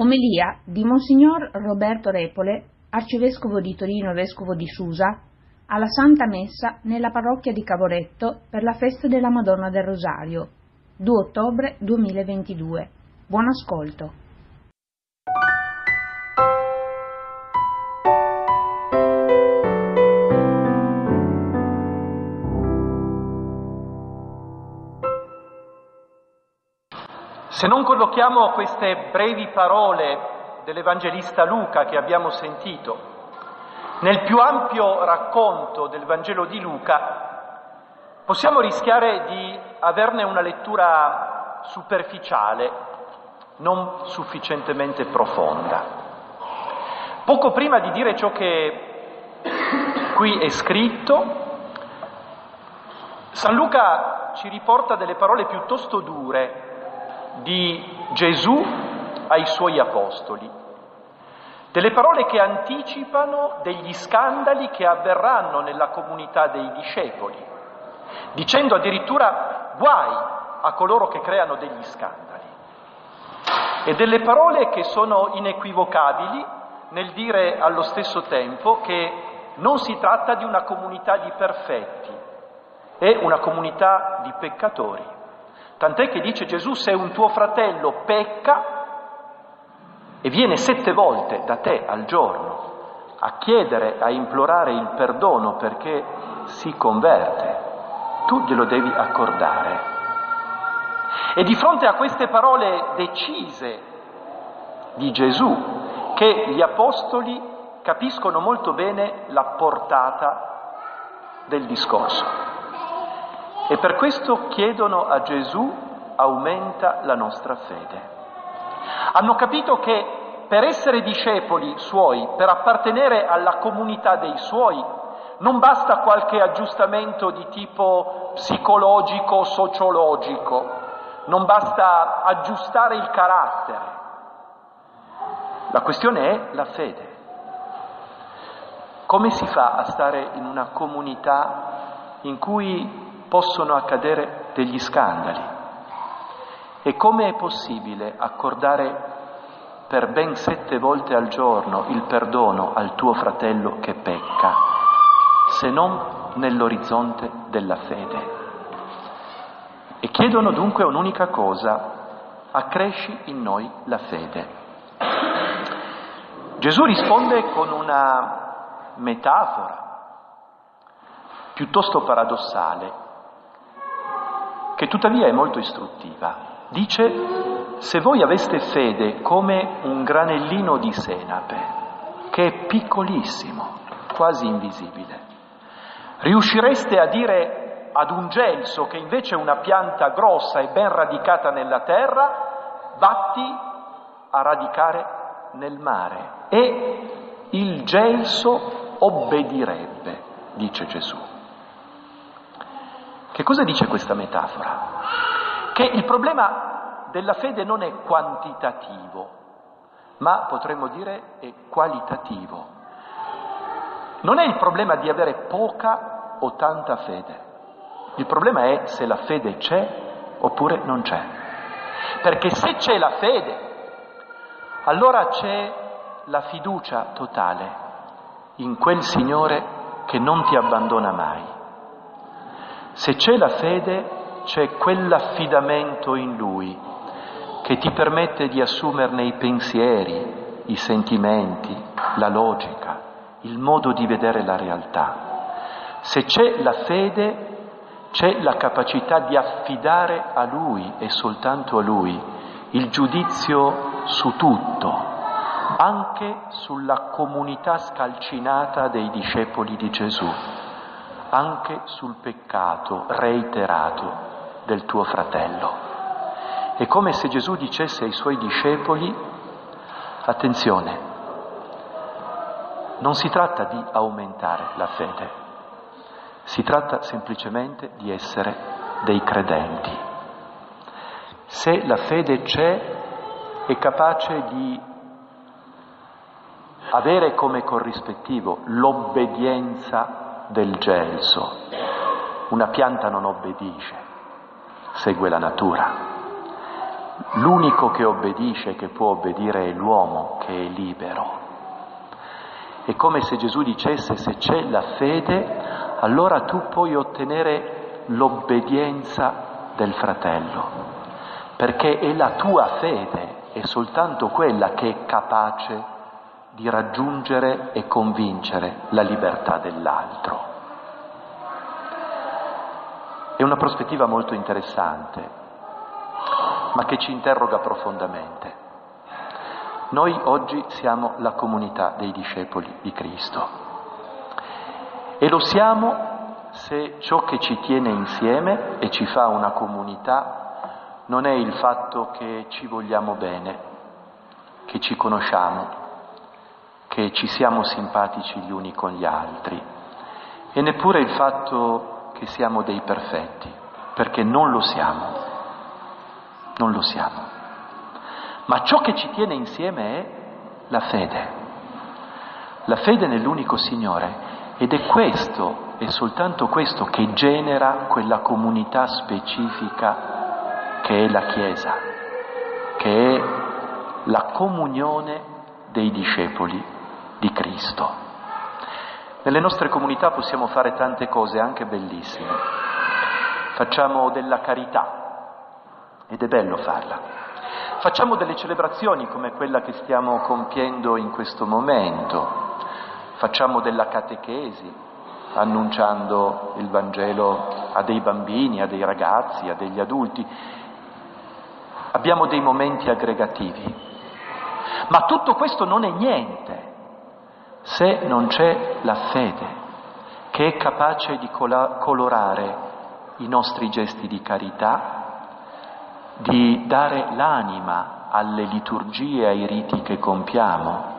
Omelia di Monsignor Roberto Repole, arcivescovo di Torino vescovo di Susa, alla Santa Messa nella parrocchia di Cavoretto per la festa della Madonna del Rosario, 2 ottobre 2022. Buon ascolto. Se non collochiamo queste brevi parole dell'Evangelista Luca che abbiamo sentito nel più ampio racconto del Vangelo di Luca, possiamo rischiare di averne una lettura superficiale, non sufficientemente profonda. Poco prima di dire ciò che qui è scritto, San Luca ci riporta delle parole piuttosto dure di Gesù ai suoi apostoli, delle parole che anticipano degli scandali che avverranno nella comunità dei discepoli, dicendo addirittura guai a coloro che creano degli scandali. E delle parole che sono inequivocabili nel dire allo stesso tempo che non si tratta di una comunità di perfetti, è una comunità di peccatori. Tant'è che dice Gesù, se un tuo fratello pecca e viene sette volte da te al giorno a chiedere, a implorare il perdono perché si converte, tu glielo devi accordare. E di fronte a queste parole decise di Gesù, che gli apostoli capiscono molto bene la portata del discorso. E per questo chiedono a Gesù aumenta la nostra fede. Hanno capito che per essere discepoli suoi, per appartenere alla comunità dei suoi, non basta qualche aggiustamento di tipo psicologico, sociologico, non basta aggiustare il carattere. La questione è la fede. Come si fa a stare in una comunità in cui possono accadere degli scandali. E come è possibile accordare per ben sette volte al giorno il perdono al tuo fratello che pecca, se non nell'orizzonte della fede? E chiedono dunque un'unica cosa, accresci in noi la fede. Gesù risponde con una metafora piuttosto paradossale che tuttavia è molto istruttiva. Dice, se voi aveste fede come un granellino di senape, che è piccolissimo, quasi invisibile, riuscireste a dire ad un gelso che invece è una pianta grossa e ben radicata nella terra, vatti a radicare nel mare e il gelso obbedirebbe, dice Gesù. Che cosa dice questa metafora? Che il problema della fede non è quantitativo, ma potremmo dire è qualitativo. Non è il problema di avere poca o tanta fede, il problema è se la fede c'è oppure non c'è. Perché se c'è la fede, allora c'è la fiducia totale in quel Signore che non ti abbandona mai. Se c'è la fede, c'è quell'affidamento in Lui che ti permette di assumerne i pensieri, i sentimenti, la logica, il modo di vedere la realtà. Se c'è la fede, c'è la capacità di affidare a Lui e soltanto a Lui il giudizio su tutto, anche sulla comunità scalcinata dei discepoli di Gesù anche sul peccato reiterato del tuo fratello. È come se Gesù dicesse ai suoi discepoli, attenzione, non si tratta di aumentare la fede, si tratta semplicemente di essere dei credenti. Se la fede c'è, è capace di avere come corrispettivo l'obbedienza del gelso. Una pianta non obbedisce, segue la natura. L'unico che obbedisce, che può obbedire è l'uomo che è libero. È come se Gesù dicesse se c'è la fede, allora tu puoi ottenere l'obbedienza del fratello, perché è la tua fede, è soltanto quella che è capace di raggiungere e convincere la libertà dell'altro. È una prospettiva molto interessante, ma che ci interroga profondamente. Noi oggi siamo la comunità dei discepoli di Cristo e lo siamo se ciò che ci tiene insieme e ci fa una comunità non è il fatto che ci vogliamo bene, che ci conosciamo, che ci siamo simpatici gli uni con gli altri e neppure il fatto che siamo dei perfetti, perché non lo siamo, non lo siamo. Ma ciò che ci tiene insieme è la fede, la fede nell'unico Signore. Ed è questo, è soltanto questo che genera quella comunità specifica che è la Chiesa, che è la comunione dei discepoli di Cristo. Nelle nostre comunità possiamo fare tante cose anche bellissime. Facciamo della carità ed è bello farla. Facciamo delle celebrazioni come quella che stiamo compiendo in questo momento, facciamo della catechesi, annunciando il Vangelo a dei bambini, a dei ragazzi, a degli adulti. Abbiamo dei momenti aggregativi, ma tutto questo non è niente se non c'è la fede che è capace di colorare i nostri gesti di carità di dare l'anima alle liturgie, ai riti che compiamo,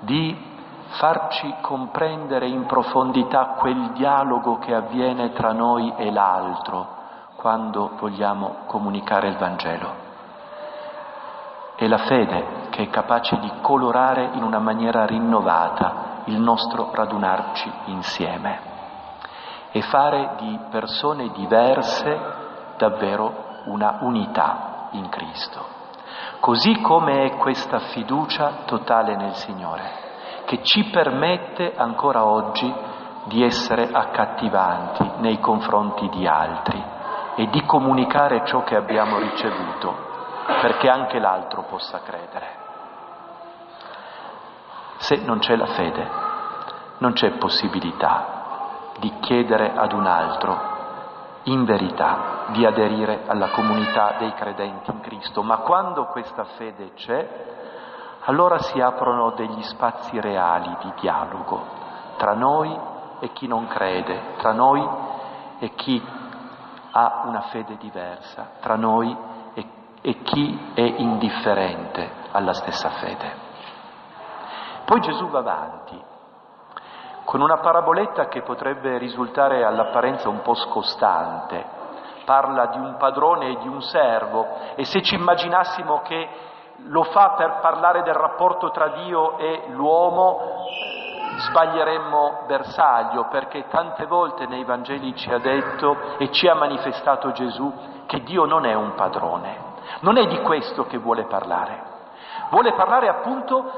di farci comprendere in profondità quel dialogo che avviene tra noi e l'altro quando vogliamo comunicare il Vangelo. È la fede che è capace di colorare in una maniera rinnovata il nostro radunarci insieme e fare di persone diverse davvero una unità in Cristo. Così come è questa fiducia totale nel Signore, che ci permette ancora oggi di essere accattivanti nei confronti di altri e di comunicare ciò che abbiamo ricevuto, perché anche l'altro possa credere. Se non c'è la fede, non c'è possibilità di chiedere ad un altro in verità di aderire alla comunità dei credenti in Cristo, ma quando questa fede c'è, allora si aprono degli spazi reali di dialogo tra noi e chi non crede, tra noi e chi ha una fede diversa, tra noi e, e chi è indifferente alla stessa fede. Poi Gesù va avanti con una paraboletta che potrebbe risultare all'apparenza un po' scostante. Parla di un padrone e di un servo e se ci immaginassimo che lo fa per parlare del rapporto tra Dio e l'uomo, sbaglieremmo bersaglio, perché tante volte nei Vangeli ci ha detto e ci ha manifestato Gesù che Dio non è un padrone. Non è di questo che vuole parlare. Vuole parlare appunto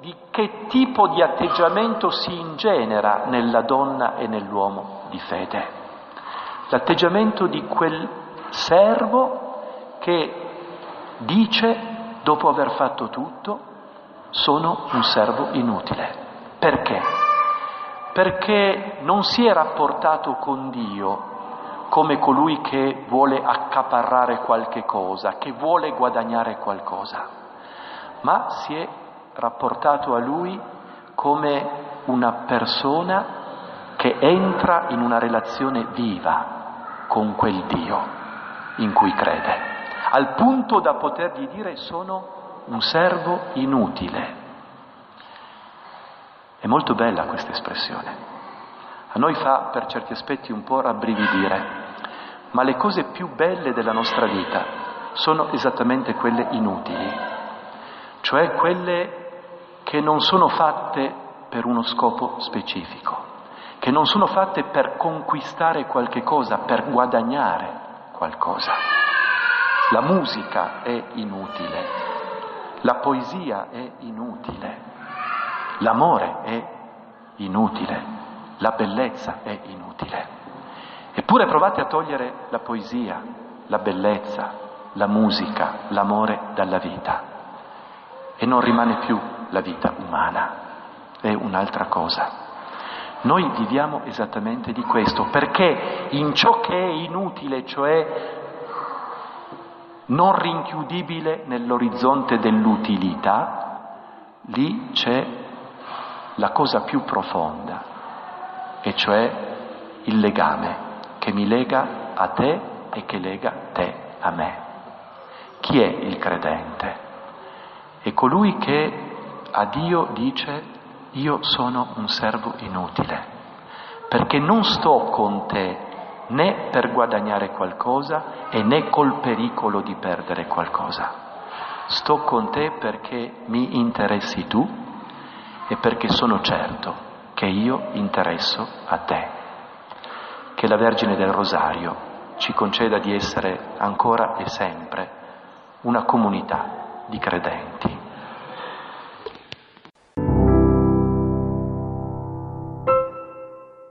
di che tipo di atteggiamento si ingenera nella donna e nell'uomo di fede. L'atteggiamento di quel servo che dice, dopo aver fatto tutto, sono un servo inutile. Perché? Perché non si è rapportato con Dio come colui che vuole accaparrare qualche cosa, che vuole guadagnare qualcosa, ma si è rapportato a lui come una persona che entra in una relazione viva con quel Dio in cui crede, al punto da potergli dire sono un servo inutile. È molto bella questa espressione. A noi fa per certi aspetti un po' rabbrividire, ma le cose più belle della nostra vita sono esattamente quelle inutili, cioè quelle che non sono fatte per uno scopo specifico, che non sono fatte per conquistare qualche cosa, per guadagnare qualcosa. La musica è inutile, la poesia è inutile, l'amore è inutile, la bellezza è inutile. Eppure provate a togliere la poesia, la bellezza, la musica, l'amore dalla vita e non rimane più la vita umana, è un'altra cosa. Noi viviamo esattamente di questo, perché in ciò che è inutile, cioè non rinchiudibile nell'orizzonte dell'utilità, lì c'è la cosa più profonda, e cioè il legame che mi lega a te e che lega te a me. Chi è il credente? È colui che a Dio dice io sono un servo inutile, perché non sto con te né per guadagnare qualcosa e né col pericolo di perdere qualcosa. Sto con te perché mi interessi tu e perché sono certo che io interesso a te. Che la Vergine del Rosario ci conceda di essere ancora e sempre una comunità di credenti.